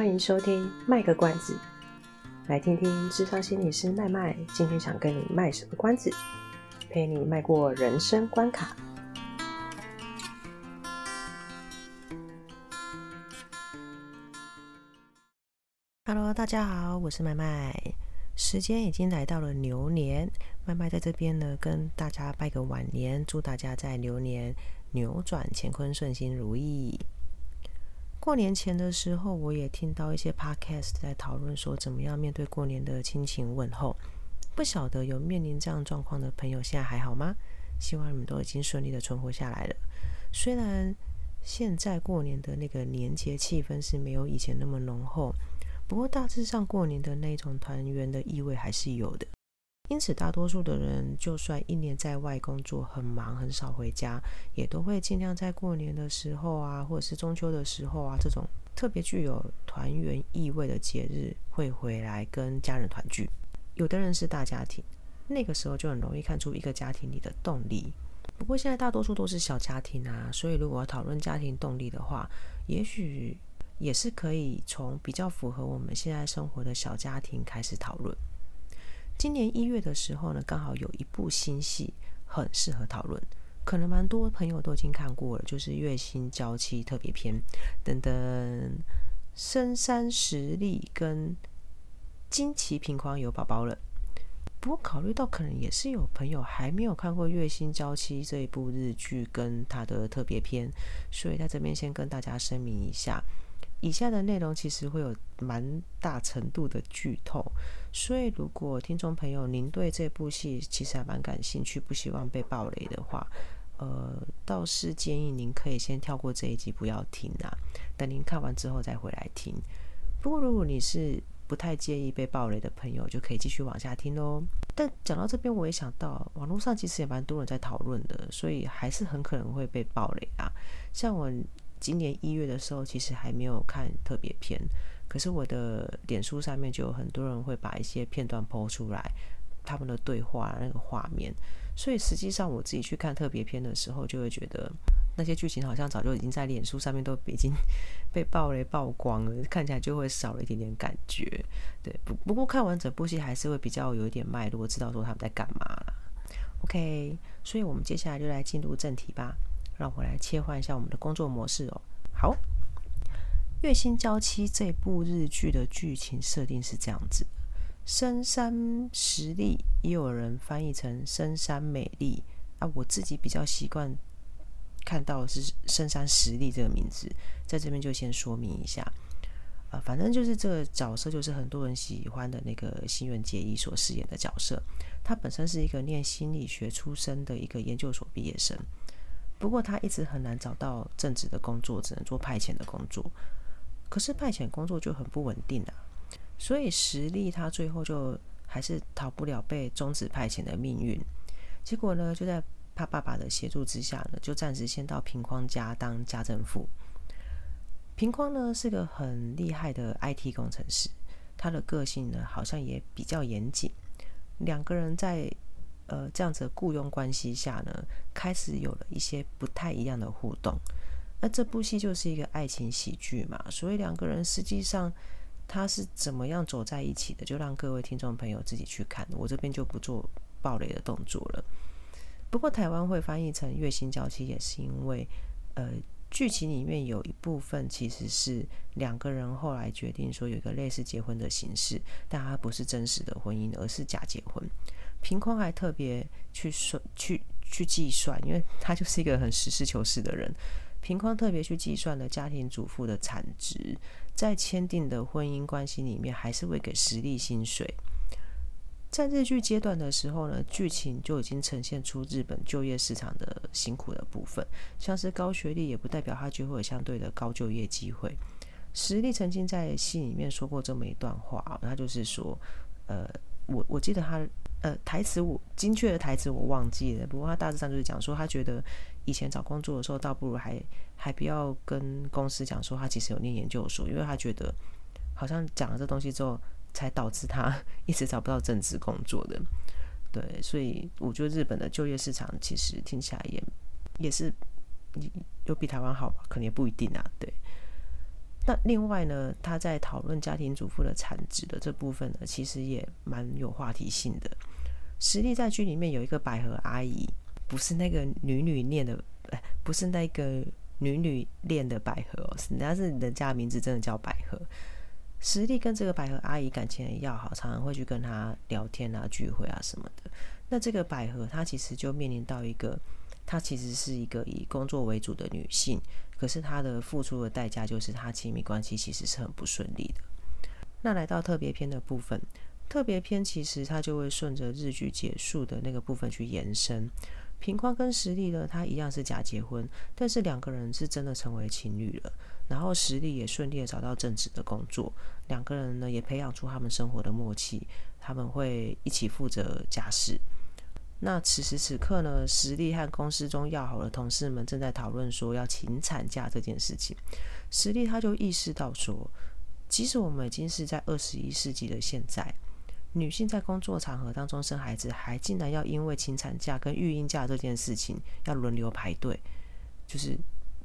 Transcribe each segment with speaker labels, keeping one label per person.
Speaker 1: 欢迎收听卖个关子，来听听智商心理师麦麦今天想跟你卖什么关子，陪你迈过人生关卡。Hello，大家好，我是麦麦。时间已经来到了牛年，麦麦在这边呢，跟大家拜个晚年，祝大家在牛年扭转乾坤，顺心如意。过年前的时候，我也听到一些 podcast 在讨论说，怎么样面对过年的亲情问候。不晓得有面临这样状况的朋友，现在还好吗？希望你们都已经顺利的存活下来了。虽然现在过年的那个年节气氛是没有以前那么浓厚，不过大致上过年的那种团圆的意味还是有的。因此，大多数的人就算一年在外工作很忙，很少回家，也都会尽量在过年的时候啊，或者是中秋的时候啊，这种特别具有团圆意味的节日，会回来跟家人团聚。有的人是大家庭，那个时候就很容易看出一个家庭里的动力。不过现在大多数都是小家庭啊，所以如果要讨论家庭动力的话，也许也是可以从比较符合我们现在生活的小家庭开始讨论。今年一月的时候呢，刚好有一部新戏很适合讨论，可能蛮多朋友都已经看过了，就是《月薪娇妻》特别篇等等，深山实力跟惊奇平框有宝宝了。不过考虑到可能也是有朋友还没有看过《月薪娇妻》这一部日剧跟它的特别篇，所以在这边先跟大家声明一下。以下的内容其实会有蛮大程度的剧透，所以如果听众朋友您对这部戏其实还蛮感兴趣，不希望被暴雷的话，呃，倒是建议您可以先跳过这一集不要听啊，等您看完之后再回来听。不过如果你是不太介意被暴雷的朋友，就可以继续往下听喽。但讲到这边，我也想到网络上其实也蛮多人在讨论的，所以还是很可能会被暴雷啊，像我。今年一月的时候，其实还没有看特别篇，可是我的脸书上面就有很多人会把一些片段抛出来，他们的对话那个画面，所以实际上我自己去看特别篇的时候，就会觉得那些剧情好像早就已经在脸书上面都已经被爆雷曝光了，看起来就会少了一点点感觉。对，不不过看完整部戏还是会比较有一点脉络，知道说他们在干嘛啦。OK，所以我们接下来就来进入正题吧。让我来切换一下我们的工作模式哦。好，《月薪娇妻》这部日剧的剧情设定是这样子：深山实力，也有人翻译成深山美丽啊。我自己比较习惯看到是深山实力这个名字，在这边就先说明一下。啊，反正就是这个角色，就是很多人喜欢的那个新垣结衣所饰演的角色。他本身是一个念心理学出身的一个研究所毕业生。不过他一直很难找到正职的工作，只能做派遣的工作。可是派遣工作就很不稳定啊，所以实力他最后就还是逃不了被终止派遣的命运。结果呢，就在他爸爸的协助之下呢，就暂时先到平匡家当家政妇。平匡呢是个很厉害的 IT 工程师，他的个性呢好像也比较严谨。两个人在呃，这样子的雇佣关系下呢，开始有了一些不太一样的互动。那这部戏就是一个爱情喜剧嘛，所以两个人实际上他是怎么样走在一起的，就让各位听众朋友自己去看。我这边就不做暴雷的动作了。不过台湾会翻译成《月薪娇妻》，也是因为呃，剧情里面有一部分其实是两个人后来决定说有一个类似结婚的形式，但它不是真实的婚姻，而是假结婚。平匡还特别去算、去去计算，因为他就是一个很实事求是的人。平匡特别去计算了家庭主妇的产值，在签订的婚姻关系里面，还是会给实力薪水。在日剧阶段的时候呢，剧情就已经呈现出日本就业市场的辛苦的部分，像是高学历也不代表他就会有相对的高就业机会。实力曾经在戏里面说过这么一段话，他就是说，呃，我我记得他。呃，台词我精确的台词我忘记了，不过他大致上就是讲说，他觉得以前找工作的时候，倒不如还还不要跟公司讲说他其实有念研究所，因为他觉得好像讲了这东西之后，才导致他 一直找不到正职工作的。对，所以我觉得日本的就业市场其实听起来也也是有比台湾好吧？可能也不一定啊。对，那另外呢，他在讨论家庭主妇的产值的这部分呢，其实也蛮有话题性的。实力在剧里面有一个百合阿姨，不是那个女女恋的，不是那个女女恋的百合哦，人家是人家名字真的叫百合。实力跟这个百合阿姨感情很要好，常常会去跟她聊天啊、聚会啊什么的。那这个百合她其实就面临到一个，她其实是一个以工作为主的女性，可是他的付出的代价就是他亲密关系其实是很不顺利的。那来到特别篇的部分，特别篇其实它就会顺着日剧结束的那个部分去延伸。平宽跟实力呢，他一样是假结婚，但是两个人是真的成为情侣了。然后实力也顺利的找到正职的工作，两个人呢也培养出他们生活的默契，他们会一起负责家事。那此时此刻呢，实力和公司中要好的同事们正在讨论说要请产假这件事情。实力他就意识到说，即使我们已经是在二十一世纪的现在。女性在工作场合当中生孩子，还竟然要因为请产假跟育婴假这件事情要轮流排队，就是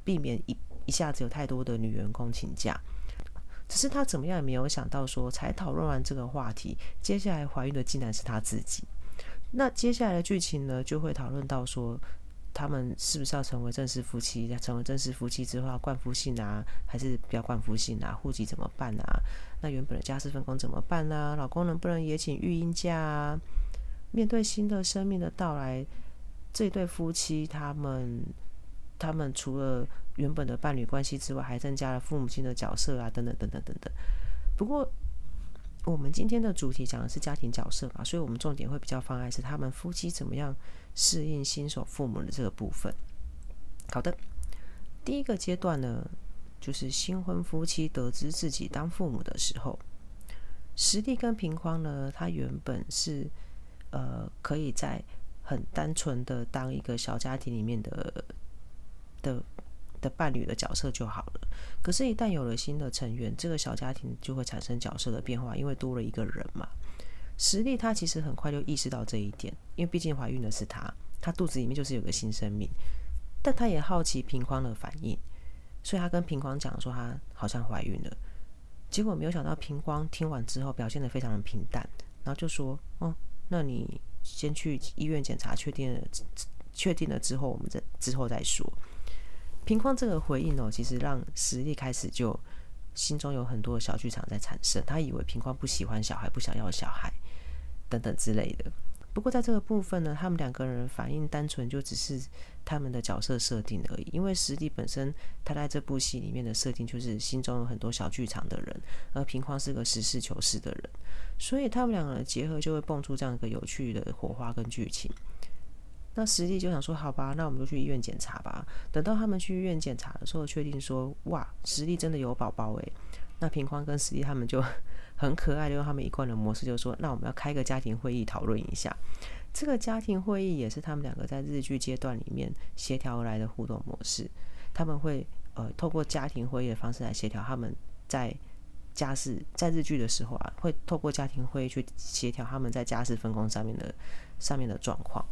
Speaker 1: 避免一一下子有太多的女员工请假。只是她怎么样也没有想到说，才讨论完这个话题，接下来怀孕的竟然是她自己。那接下来的剧情呢，就会讨论到说。他们是不是要成为正式夫妻？成为正式夫妻之后冠夫姓啊，还是不要冠夫姓啊？户籍怎么办啊？那原本的家事分工怎么办啊？老公能不能也请育婴假啊？面对新的生命的到来，这对夫妻他们他们除了原本的伴侣关系之外，还增加了父母亲的角色啊，等等等等等等。不过。我们今天的主题讲的是家庭角色嘛，所以我们重点会比较放在是他们夫妻怎么样适应新手父母的这个部分。好的，第一个阶段呢，就是新婚夫妻得知自己当父母的时候，实力跟平框呢，他原本是呃可以在很单纯的当一个小家庭里面的的。的伴侣的角色就好了。可是，一旦有了新的成员，这个小家庭就会产生角色的变化，因为多了一个人嘛。实力他其实很快就意识到这一点，因为毕竟怀孕的是他，他肚子里面就是有个新生命。但他也好奇平匡的反应，所以他跟平匡讲说他好像怀孕了。结果没有想到平匡听完之后表现得非常的平淡，然后就说：“哦，那你先去医院检查，确定了，确定了之后，我们再之后再说。”平匡这个回应哦，其实让实力开始就心中有很多小剧场在产生。他以为平匡不喜欢小孩，不想要小孩等等之类的。不过在这个部分呢，他们两个人反应单纯就只是他们的角色设定而已。因为实力本身他在这部戏里面的设定就是心中有很多小剧场的人，而平匡是个实事求是的人，所以他们两个人结合就会蹦出这样一个有趣的火花跟剧情。那实力就想说，好吧，那我们就去医院检查吧。等到他们去医院检查的时候，确定说，哇，实力真的有宝宝诶。那平匡跟实力他们就 很可爱的用他们一贯的模式，就说，那我们要开个家庭会议讨论一下。这个家庭会议也是他们两个在日剧阶段里面协调而来的互动模式。他们会呃透过家庭会议的方式来协调他们在家事，在日剧的时候啊，会透过家庭会议去协调他们在家事分工上面的上面的状况。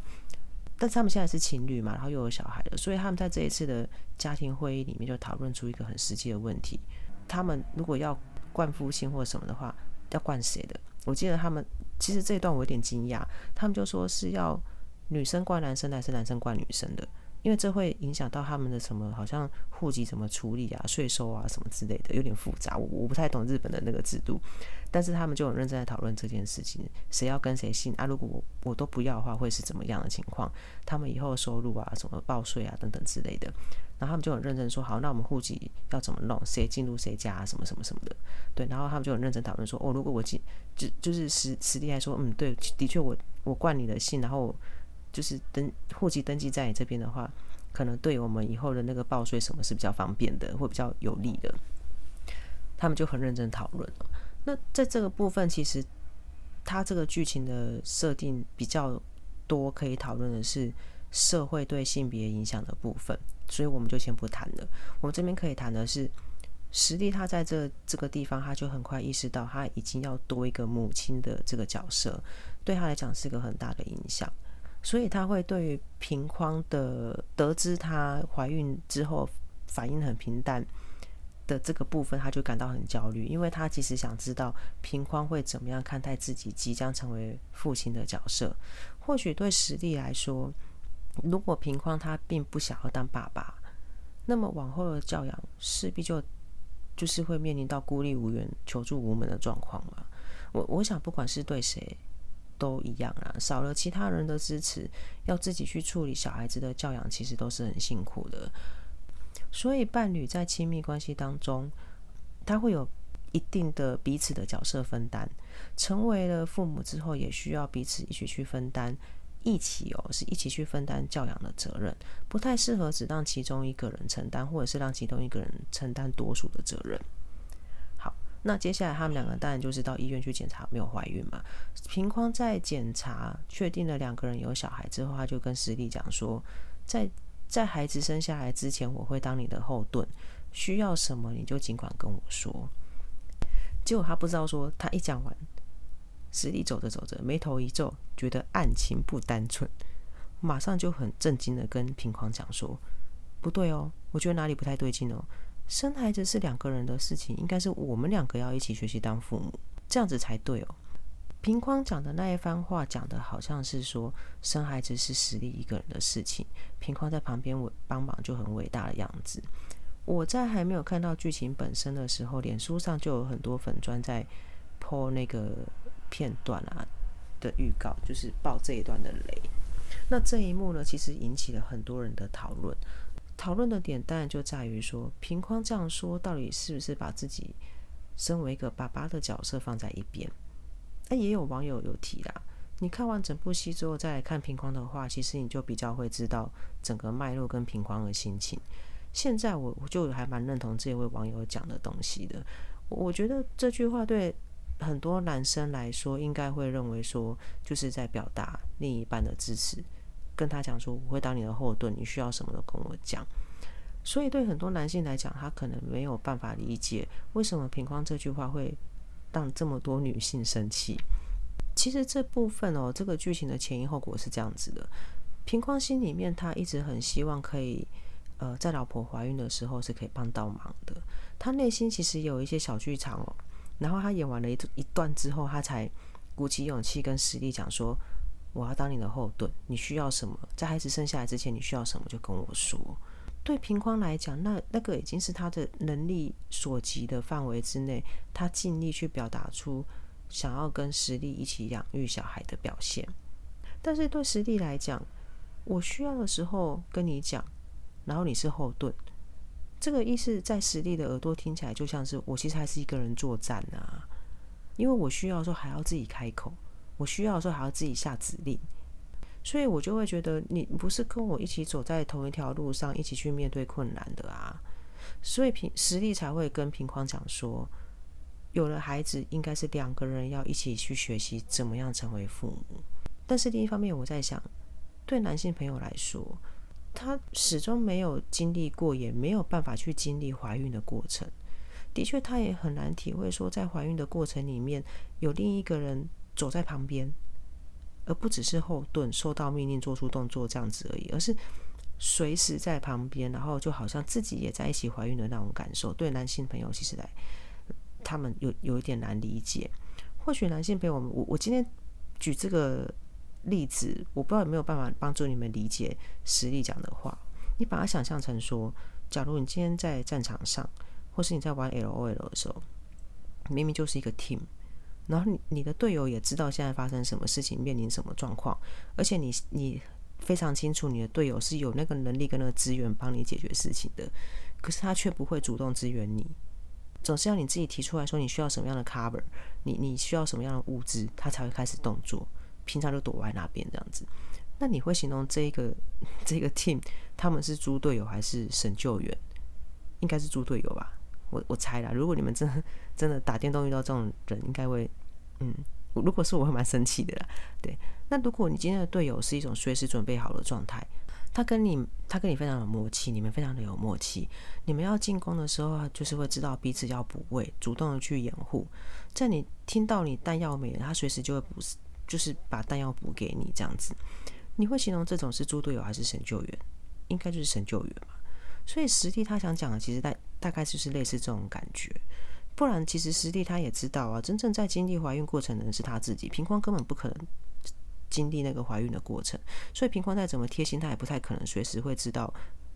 Speaker 1: 但他们现在是情侣嘛，然后又有小孩了，所以他们在这一次的家庭会议里面就讨论出一个很实际的问题：他们如果要灌夫姓或什么的话，要灌谁的？我记得他们其实这一段我有点惊讶，他们就说是要女生灌男生，还是男生灌女生的？因为这会影响到他们的什么，好像户籍怎么处理啊、税收啊什么之类的，有点复杂。我我不太懂日本的那个制度，但是他们就很认真在讨论这件事情，谁要跟谁姓啊？如果我我都不要的话，会是怎么样的情况？他们以后收入啊、什么报税啊等等之类的，然后他们就很认真说，好，那我们户籍要怎么弄？谁进入谁家？什么什么什么的，对。然后他们就很认真讨论说，哦，如果我进，就就是实实力来说，嗯，对，的确我我冠你的姓，然后。就是登户籍登记在你这边的话，可能对我们以后的那个报税什么是比较方便的，会比较有利的。他们就很认真讨论了。那在这个部分，其实他这个剧情的设定比较多，可以讨论的是社会对性别影响的部分，所以我们就先不谈了。我们这边可以谈的是实力，他在这这个地方，他就很快意识到他已经要多一个母亲的这个角色，对他来讲是个很大的影响。所以他会对平匡的得知她怀孕之后反应很平淡的这个部分，他就感到很焦虑，因为他其实想知道平匡会怎么样看待自己即将成为父亲的角色。或许对实力来说，如果平匡他并不想要当爸爸，那么往后的教养势必就就是会面临到孤立无援、求助无门的状况了。我我想，不管是对谁都一样啊，少了其他人的支持，要自己去处理小孩子的教养，其实都是很辛苦的。所以，伴侣在亲密关系当中，他会有一定的彼此的角色分担。成为了父母之后，也需要彼此一起去分担，一起哦，是一起去分担教养的责任。不太适合只让其中一个人承担，或者是让其中一个人承担多数的责任。那接下来他们两个当然就是到医院去检查没有怀孕嘛。平匡在检查确定了两个人有小孩之后，他就跟实力讲说，在。在孩子生下来之前，我会当你的后盾，需要什么你就尽管跟我说。结果他不知道说，他一讲完，实力走着走着，眉头一皱，觉得案情不单纯，马上就很震惊的跟平匡讲说：“不对哦，我觉得哪里不太对劲哦。生孩子是两个人的事情，应该是我们两个要一起学习当父母，这样子才对哦。”平匡讲的那一番话，讲的好像是说生孩子是实力一个人的事情，平匡在旁边帮忙就很伟大的样子。我在还没有看到剧情本身的时候，脸书上就有很多粉砖在 po 那个片段啊的预告，就是爆这一段的雷。那这一幕呢，其实引起了很多人的讨论。讨论的点当然就在于说，平匡这样说，到底是不是把自己身为一个爸爸的角色放在一边？那也有网友有提啦，你看完整部戏之后再来看平匡的话，其实你就比较会知道整个脉络跟平匡的心情。现在我我就还蛮认同这位网友讲的东西的。我觉得这句话对很多男生来说，应该会认为说，就是在表达另一半的支持，跟他讲说我会当你的后盾，你需要什么都跟我讲。所以对很多男性来讲，他可能没有办法理解为什么平匡这句话会。让这么多女性生气，其实这部分哦，这个剧情的前因后果是这样子的。平匡心里面，他一直很希望可以，呃，在老婆怀孕的时候是可以帮到忙的。他内心其实有一些小剧场哦。然后他演完了一一段之后，他才鼓起勇气跟实力讲说：“我要当你的后盾，你需要什么？在孩子生下来之前，你需要什么就跟我说。”对平框来讲，那那个已经是他的能力所及的范围之内，他尽力去表达出想要跟实力一起养育小孩的表现。但是对实力来讲，我需要的时候跟你讲，然后你是后盾，这个意思在实力的耳朵听起来就像是我其实还是一个人作战啊，因为我需要的时候还要自己开口，我需要的时候还要自己下指令。所以我就会觉得，你不是跟我一起走在同一条路上，一起去面对困难的啊。所以平实力才会跟平匡讲说，有了孩子，应该是两个人要一起去学习怎么样成为父母。但是另一方面，我在想，对男性朋友来说，他始终没有经历过，也没有办法去经历怀孕的过程。的确，他也很难体会说，在怀孕的过程里面，有另一个人走在旁边。而不只是后盾，收到命令做出动作这样子而已，而是随时在旁边，然后就好像自己也在一起怀孕的那种感受。对男性朋友其实来，他们有有一点难理解。或许男性朋友，我我今天举这个例子，我不知道有没有办法帮助你们理解实力讲的话。你把它想象成说，假如你今天在战场上，或是你在玩 LOL 的时候，明明就是一个 team。然后你的队友也知道现在发生什么事情，面临什么状况，而且你你非常清楚你的队友是有那个能力跟那个资源帮你解决事情的，可是他却不会主动支援你，总是要你自己提出来说你需要什么样的 cover，你你需要什么样的物资，他才会开始动作，平常就躲在那边这样子。那你会形容这个这个 team 他们是猪队友还是神救援？应该是猪队友吧。我我猜啦，如果你们真的真的打电动遇到这种人，应该会，嗯，如果是我会蛮生气的啦。对，那如果你今天的队友是一种随时准备好的状态，他跟你他跟你非常有默契，你们非常的有默契，你们要进攻的时候，就是会知道彼此要补位，主动的去掩护，在你听到你弹药没了，他随时就会补，就是把弹药补给你这样子。你会形容这种是猪队友还是神救援？应该就是神救援嘛。所以实际他想讲的，其实在。大概就是类似这种感觉。不然，其实师弟他也知道啊，真正在经历怀孕过程的人是他自己，平匡根本不可能经历那个怀孕的过程，所以平匡再怎么贴心，他也不太可能随时会知道，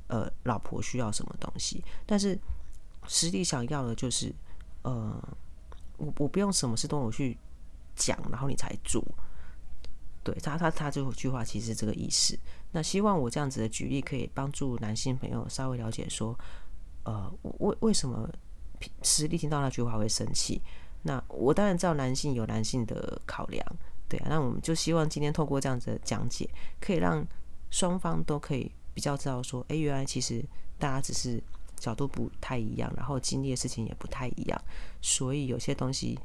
Speaker 1: 呃，老婆需要什么东西。但是师弟想要的就是，呃，我我不用什么事都我去讲，然后你才做。对他，他他这句话其实这个意思。那希望我这样子的举例可以帮助男性朋友稍微了解说，呃，为为什么？实力听到那句话会生气，那我当然知道男性有男性的考量，对啊，那我们就希望今天透过这样子的讲解，可以让双方都可以比较知道说，哎，原来其实大家只是角度不太一样，然后经历的事情也不太一样，所以有些东西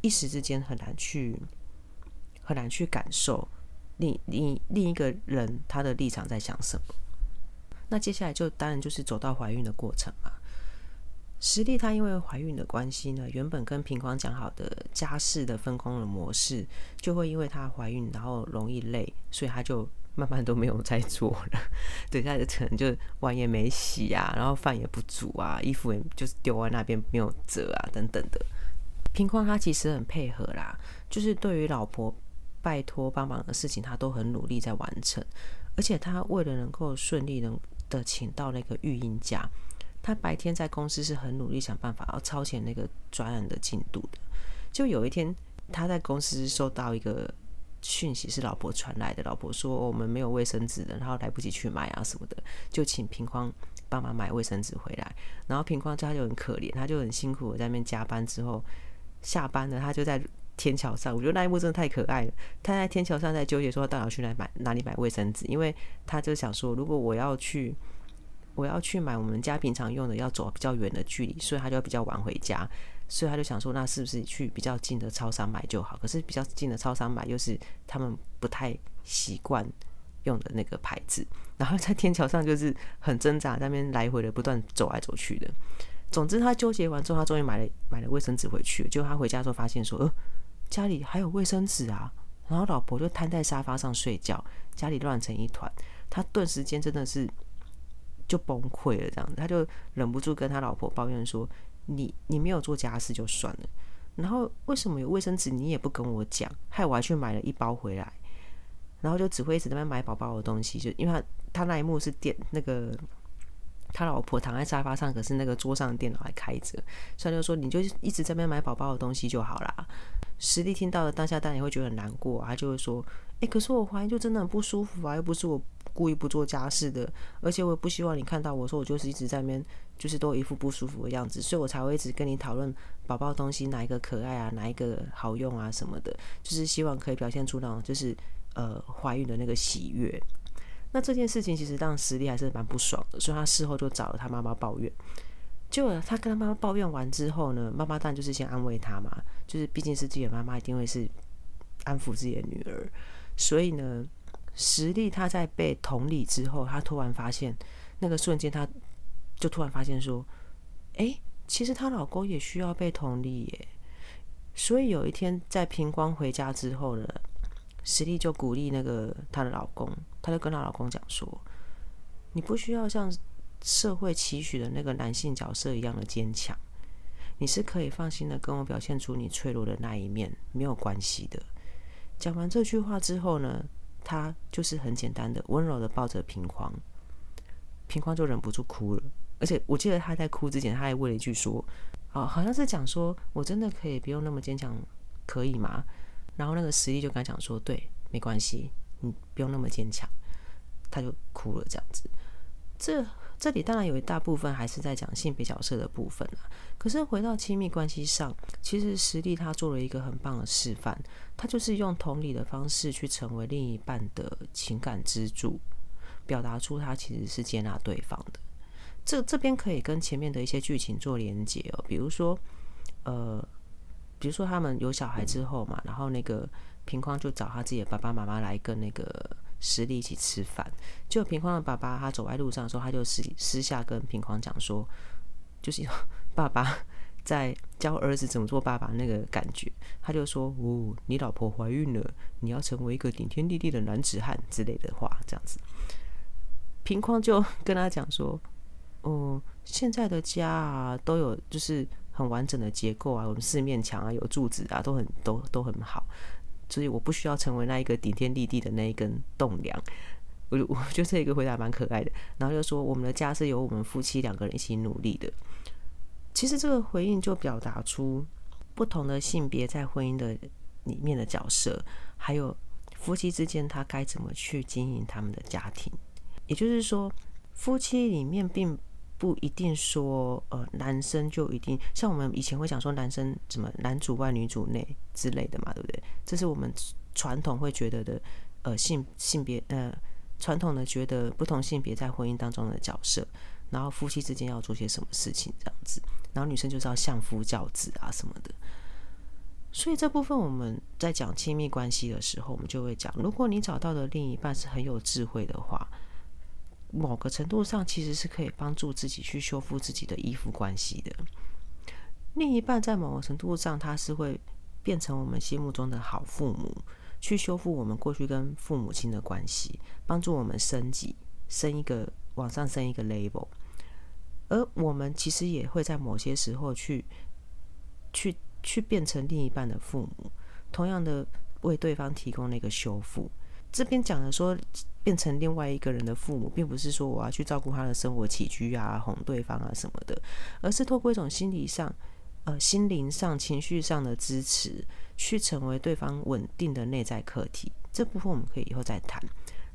Speaker 1: 一时之间很难去很难去感受另另另一个人他的立场在想什么。那接下来就当然就是走到怀孕的过程嘛。实力，她因为怀孕的关系呢，原本跟平匡讲好的家事的分工的模式，就会因为她怀孕，然后容易累，所以她就慢慢都没有再做了。对，她就可能就碗也没洗啊，然后饭也不煮啊，衣服也就是丢在那边没有折啊，等等的。平匡他其实很配合啦，就是对于老婆拜托帮忙的事情，他都很努力在完成，而且他为了能够顺利能的请到那个育婴假。他白天在公司是很努力想办法要超前那个专案的进度的。就有一天，他在公司收到一个讯息，是老婆传来的。老婆说：“我们没有卫生纸的，然后来不及去买啊什么的，就请平匡帮忙买卫生纸回来。”然后平匡他就很可怜，他就很辛苦的在那边加班之后下班了，他就在天桥上。我觉得那一幕真的太可爱了。他在天桥上在纠结说，到底要去哪买哪里买卫生纸？因为他就想说，如果我要去。我要去买我们家平常用的，要走比较远的距离，所以他就要比较晚回家，所以他就想说，那是不是去比较近的超商买就好？可是比较近的超商买又是他们不太习惯用的那个牌子，然后在天桥上就是很挣扎，那边来回的不断走来走去的。总之，他纠结完之后，他终于买了买了卫生纸回去。结果他回家之后发现说，呃，家里还有卫生纸啊！然后老婆就瘫在沙发上睡觉，家里乱成一团。他顿时间真的是。就崩溃了，这样，他就忍不住跟他老婆抱怨说：“你你没有做家事就算了，然后为什么有卫生纸你也不跟我讲，害我还去买了一包回来，然后就只会一直在那边买宝宝的东西，就因为他他那一幕是电那个他老婆躺在沙发上，可是那个桌上的电脑还开着，所以就说你就一直在那边买宝宝的东西就好啦。实力听到了当下当然也会觉得很难过，他就会说：哎，可是我怀孕就真的很不舒服啊，又不是我。”故意不做家事的，而且我也不希望你看到我说我就是一直在那边，就是都一副不舒服的样子，所以我才会一直跟你讨论宝宝东西哪一个可爱啊，哪一个好用啊什么的，就是希望可以表现出那种就是呃怀孕的那个喜悦。那这件事情其实让实力还是蛮不爽的，所以他事后就找了他妈妈抱怨。结果他跟他妈妈抱怨完之后呢，妈妈当然就是先安慰他嘛，就是毕竟是自己的妈妈，一定会是安抚自己的女儿，所以呢。实力，他在被同理之后，他突然发现，那个瞬间，他就突然发现说：“哎，其实她老公也需要被同理耶。”所以有一天，在平光回家之后呢，实力就鼓励那个她的老公，她就跟她老公讲说：“你不需要像社会期许的那个男性角色一样的坚强，你是可以放心的跟我表现出你脆弱的那一面，没有关系的。”讲完这句话之后呢，她就是很简单的温柔的抱着平匡，平匡就忍不住哭了。而且我记得她在哭之前，她还问了一句说：“哦，好像是讲说我真的可以不用那么坚强，可以吗？”然后那个实力就跟他讲说：“对，没关系，不用那么坚强。”他就哭了，这样子。这这里当然有一大部分还是在讲性别角色的部分啊。可是回到亲密关系上，其实实力他做了一个很棒的示范，他就是用同理的方式去成为另一半的情感支柱，表达出他其实是接纳对方的。这这边可以跟前面的一些剧情做连结哦，比如说，呃，比如说他们有小孩之后嘛，然后那个平匡就找他自己的爸爸妈妈来跟那个。实力一起吃饭，就平匡的爸爸，他走在路上的时候，他就私私下跟平匡讲说，就是 爸爸在教儿子怎么做爸爸那个感觉，他就说：“哦，你老婆怀孕了，你要成为一个顶天立地的男子汉之类的话，这样子。”平匡就跟他讲说：“哦，现在的家啊都有就是很完整的结构啊，我们四面墙啊有柱子啊，都很都都很好，所以我不需要成为那一个顶天立地的那一根栋梁。我 我觉得这一个回答蛮可爱的，然后就说我们的家是由我们夫妻两个人一起努力的。其实这个回应就表达出不同的性别在婚姻的里面的角色，还有夫妻之间他该怎么去经营他们的家庭。也就是说，夫妻里面并不一定说，呃，男生就一定像我们以前会讲说男生怎么男主外女主内之类的嘛，对不对？这是我们传统会觉得的，呃，性性别呃。传统的觉得不同性别在婚姻当中的角色，然后夫妻之间要做些什么事情这样子，然后女生就是要相夫教子啊什么的。所以这部分我们在讲亲密关系的时候，我们就会讲，如果你找到的另一半是很有智慧的话，某个程度上其实是可以帮助自己去修复自己的依附关系的。另一半在某个程度上，他是会变成我们心目中的好父母。去修复我们过去跟父母亲的关系，帮助我们升级，升一个往上升一个 level。而我们其实也会在某些时候去，去去变成另一半的父母，同样的为对方提供那个修复。这边讲的说变成另外一个人的父母，并不是说我要去照顾他的生活起居啊、哄对方啊什么的，而是透过一种心理上。呃，心灵上、情绪上的支持，去成为对方稳定的内在客体，这部分我们可以以后再谈。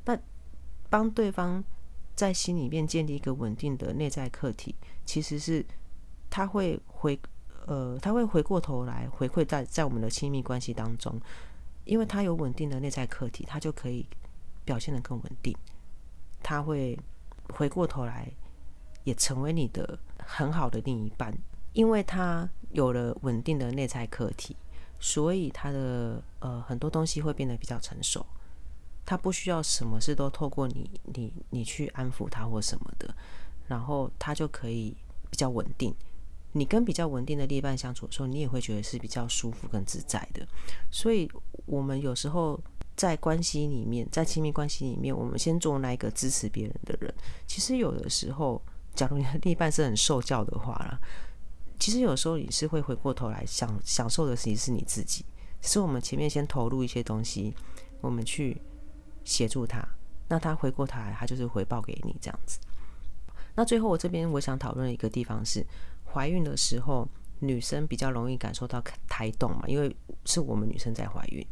Speaker 1: 那帮对方在心里面建立一个稳定的内在客体，其实是他会回呃，他会回过头来回馈在在我们的亲密关系当中，因为他有稳定的内在客体，他就可以表现得更稳定。他会回过头来也成为你的很好的另一半，因为他。有了稳定的内在客体，所以他的呃很多东西会变得比较成熟。他不需要什么事都透过你你你去安抚他或什么的，然后他就可以比较稳定。你跟比较稳定的另一半相处的时候，你也会觉得是比较舒服跟自在的。所以，我们有时候在关系里面，在亲密关系里面，我们先做那一个支持别人的人。其实有的时候，假如你的另一半是很受教的话啦。其实有时候你是会回过头来享享受的，其实是你自己。只是我们前面先投入一些东西，我们去协助他，那他回过头来，他就是回报给你这样子。那最后我这边我想讨论一个地方是，怀孕的时候女生比较容易感受到胎动嘛，因为是我们女生在怀孕。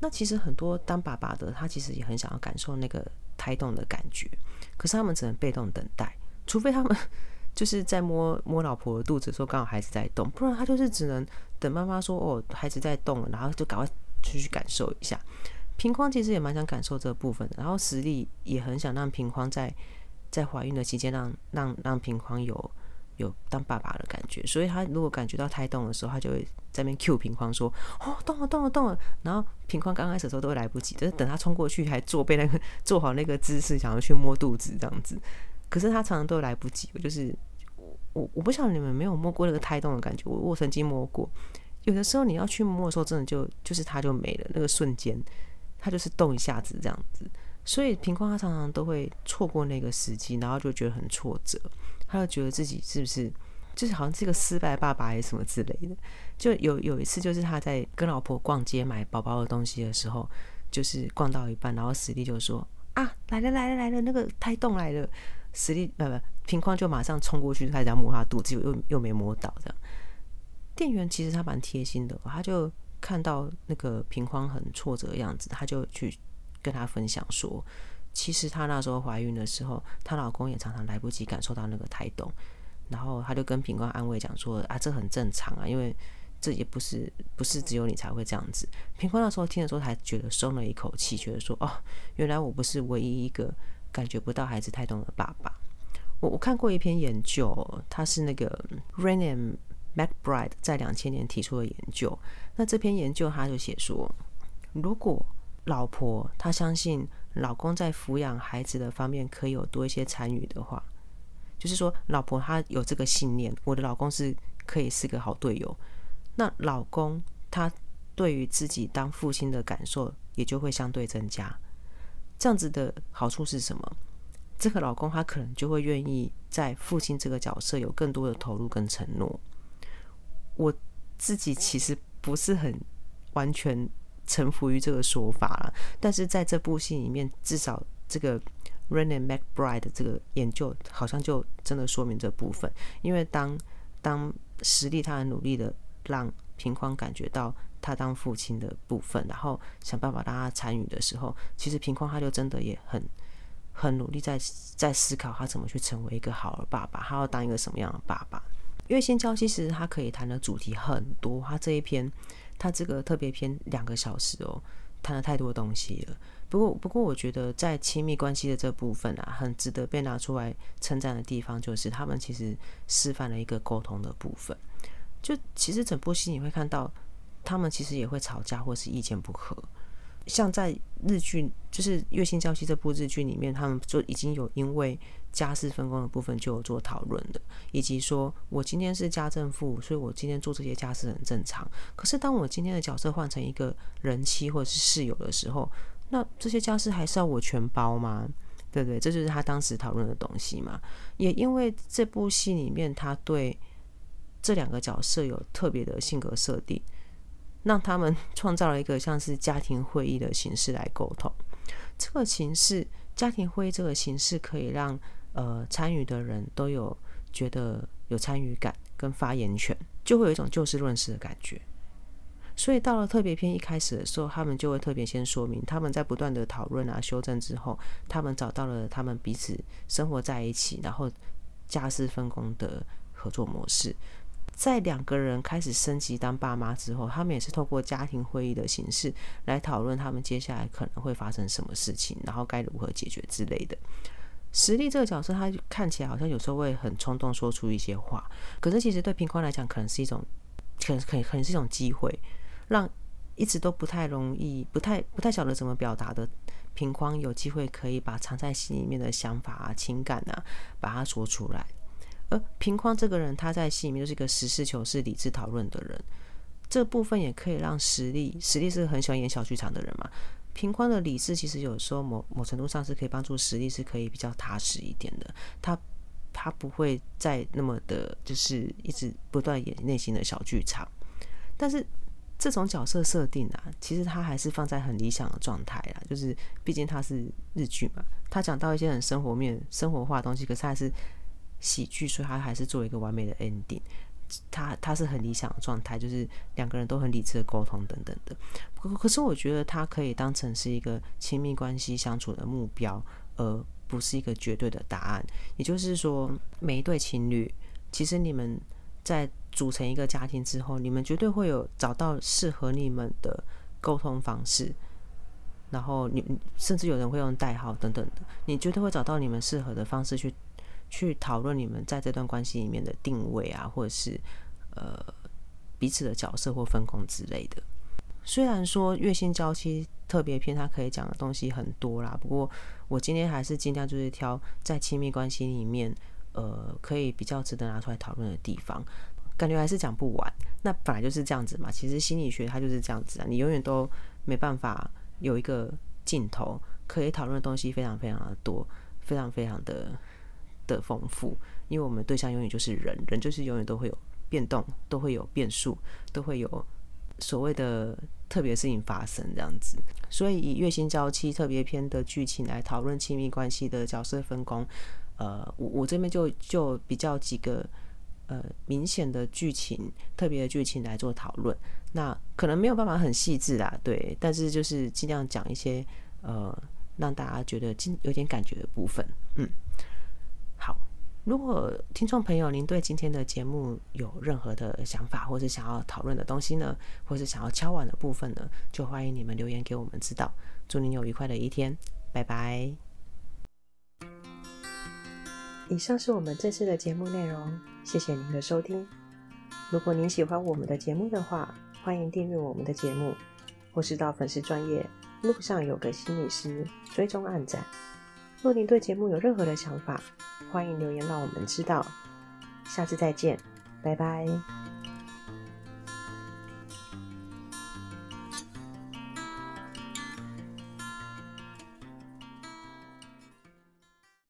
Speaker 1: 那其实很多当爸爸的他其实也很想要感受那个胎动的感觉，可是他们只能被动等待，除非他们。就是在摸摸老婆的肚子的时候，刚好孩子在动，不然他就是只能等妈妈说哦，孩子在动了，然后就赶快出去感受一下。平框其实也蛮想感受这部分的，然后实力也很想让平框在在怀孕的期间让让让平框有有当爸爸的感觉，所以他如果感觉到胎动的时候，他就会在那边 Q 平框说哦，动了动了动了，然后平框刚开始的时候都会来不及，就是等他冲过去还做被那个 做好那个姿势，想要去摸肚子这样子。可是他常常都来不及，我就是我，我不晓得你们没有摸过那个胎动的感觉，我我曾经摸过，有的时候你要去摸的时候，真的就就是它就没了，那个瞬间，它就是动一下子这样子，所以平框他常常都会错过那个时机，然后就觉得很挫折，他就觉得自己是不是就是好像是个失败爸爸还是什么之类的，就有有一次就是他在跟老婆逛街买宝宝的东西的时候，就是逛到一半，然后实力就说啊来了来了来了，那个胎动来了。实力呃不，平框就马上冲过去，开始要摸他肚子，又又没摸到这样。店员其实他蛮贴心的，他就看到那个平框很挫折的样子，他就去跟他分享说，其实她那时候怀孕的时候，她老公也常常来不及感受到那个胎动，然后她就跟平框安慰讲说啊，这很正常啊，因为这也不是不是只有你才会这样子。平框那时候听的时候还觉得松了一口气，觉得说哦，原来我不是唯一一个。感觉不到孩子胎动的爸爸，我我看过一篇研究，他是那个 Rain and McBride 在两千年提出的研究。那这篇研究他就写说，如果老婆她相信老公在抚养孩子的方面可以有多一些参与的话，就是说老婆她有这个信念，我的老公是可以是个好队友，那老公他对于自己当父亲的感受也就会相对增加。这样子的好处是什么？这个老公他可能就会愿意在父亲这个角色有更多的投入跟承诺。我自己其实不是很完全臣服于这个说法了，但是在这部戏里面，至少这个 Renee McBride 的这个研究好像就真的说明这部分。因为当当实力他很努力的让平匡感觉到他当父亲的部分，然后想办法让他参与的时候，其实平匡他就真的也很很努力在在思考他怎么去成为一个好的爸爸，他要当一个什么样的爸爸。月薪娇妻其实他可以谈的主题很多，他这一篇他这个特别篇两个小时哦，谈了太多东西了。不过不过我觉得在亲密关系的这部分啊，很值得被拿出来称赞的地方，就是他们其实示范了一个沟通的部分。就其实整部戏你会看到，他们其实也会吵架或是意见不合。像在日剧，就是《月薪娇妻》这部日剧里面，他们就已经有因为家事分工的部分就有做讨论的，以及说我今天是家政妇，所以我今天做这些家事很正常。可是当我今天的角色换成一个人妻或者是室友的时候，那这些家事还是要我全包吗？对不对？这就是他当时讨论的东西嘛。也因为这部戏里面，他对这两个角色有特别的性格设定。让他们 创造了一个像是家庭会议的形式来沟通。这个形式，家庭会议这个形式，可以让呃参与的人都有觉得有参与感跟发言权，就会有一种就事论事的感觉。所以到了特别篇一开始的时候，他们就会特别先说明，他们在不断的讨论啊、修正之后，他们找到了他们彼此生活在一起，然后家事分工的合作模式。在两个人开始升级当爸妈之后，他们也是透过家庭会议的形式来讨论他们接下来可能会发生什么事情，然后该如何解决之类的。实力这个角色，他看起来好像有时候会很冲动说出一些话，可是其实对平匡来讲，可能是一种，可能可能可能是一种机会，让一直都不太容易、不太不太晓得怎么表达的平匡有机会可以把藏在心里面的想法啊、情感啊，把它说出来。而平匡这个人，他在戏里面就是一个实事求是、理智讨论的人。这部分也可以让实力，实力是很喜欢演小剧场的人嘛。平匡的理智其实有时候某某程度上是可以帮助实力，是可以比较踏实一点的。他他不会再那么的，就是一直不断演内心的小剧场。但是这种角色设定啊，其实他还是放在很理想的状态啦。就是毕竟他是日剧嘛，他讲到一些很生活面、生活化的东西，可是他还是。喜剧，所以他还是做一个完美的 ending。他他是很理想的状态，就是两个人都很理智的沟通等等的。可可是我觉得他可以当成是一个亲密关系相处的目标，而不是一个绝对的答案。也就是说，每一对情侣，其实你们在组成一个家庭之后，你们绝对会有找到适合你们的沟通方式。然后你甚至有人会用代号等等的，你绝对会找到你们适合的方式去。去讨论你们在这段关系里面的定位啊，或者是呃彼此的角色或分工之类的。虽然说《月薪娇妻》特别篇它可以讲的东西很多啦，不过我今天还是尽量就是挑在亲密关系里面呃可以比较值得拿出来讨论的地方，感觉还是讲不完。那本来就是这样子嘛，其实心理学它就是这样子啊，你永远都没办法有一个尽头，可以讨论的东西非常非常的多，非常非常的。的丰富，因为我们对象永远就是人，人就是永远都会有变动，都会有变数，都会有所谓的特别事情发生这样子。所以以《月薪娇妻》特别篇的剧情来讨论亲密关系的角色分工，呃，我我这边就就比较几个呃明显的剧情，特别的剧情来做讨论。那可能没有办法很细致啦，对，但是就是尽量讲一些呃让大家觉得有点感觉的部分，嗯。好如果听众朋友您对今天的节目有任何的想法，或是想要讨论的东西呢，或是想要敲碗的部分呢，就欢迎你们留言给我们知道。祝您有愉快的一天，拜拜。以上是我们这次的节目内容，谢谢您的收听。如果您喜欢我们的节目的话，欢迎订阅我们的节目，或是到粉丝专业路上有个心理师追踪暗赞。若您对节目有任何的想法，欢迎留言让我们知道。下次再见，拜拜。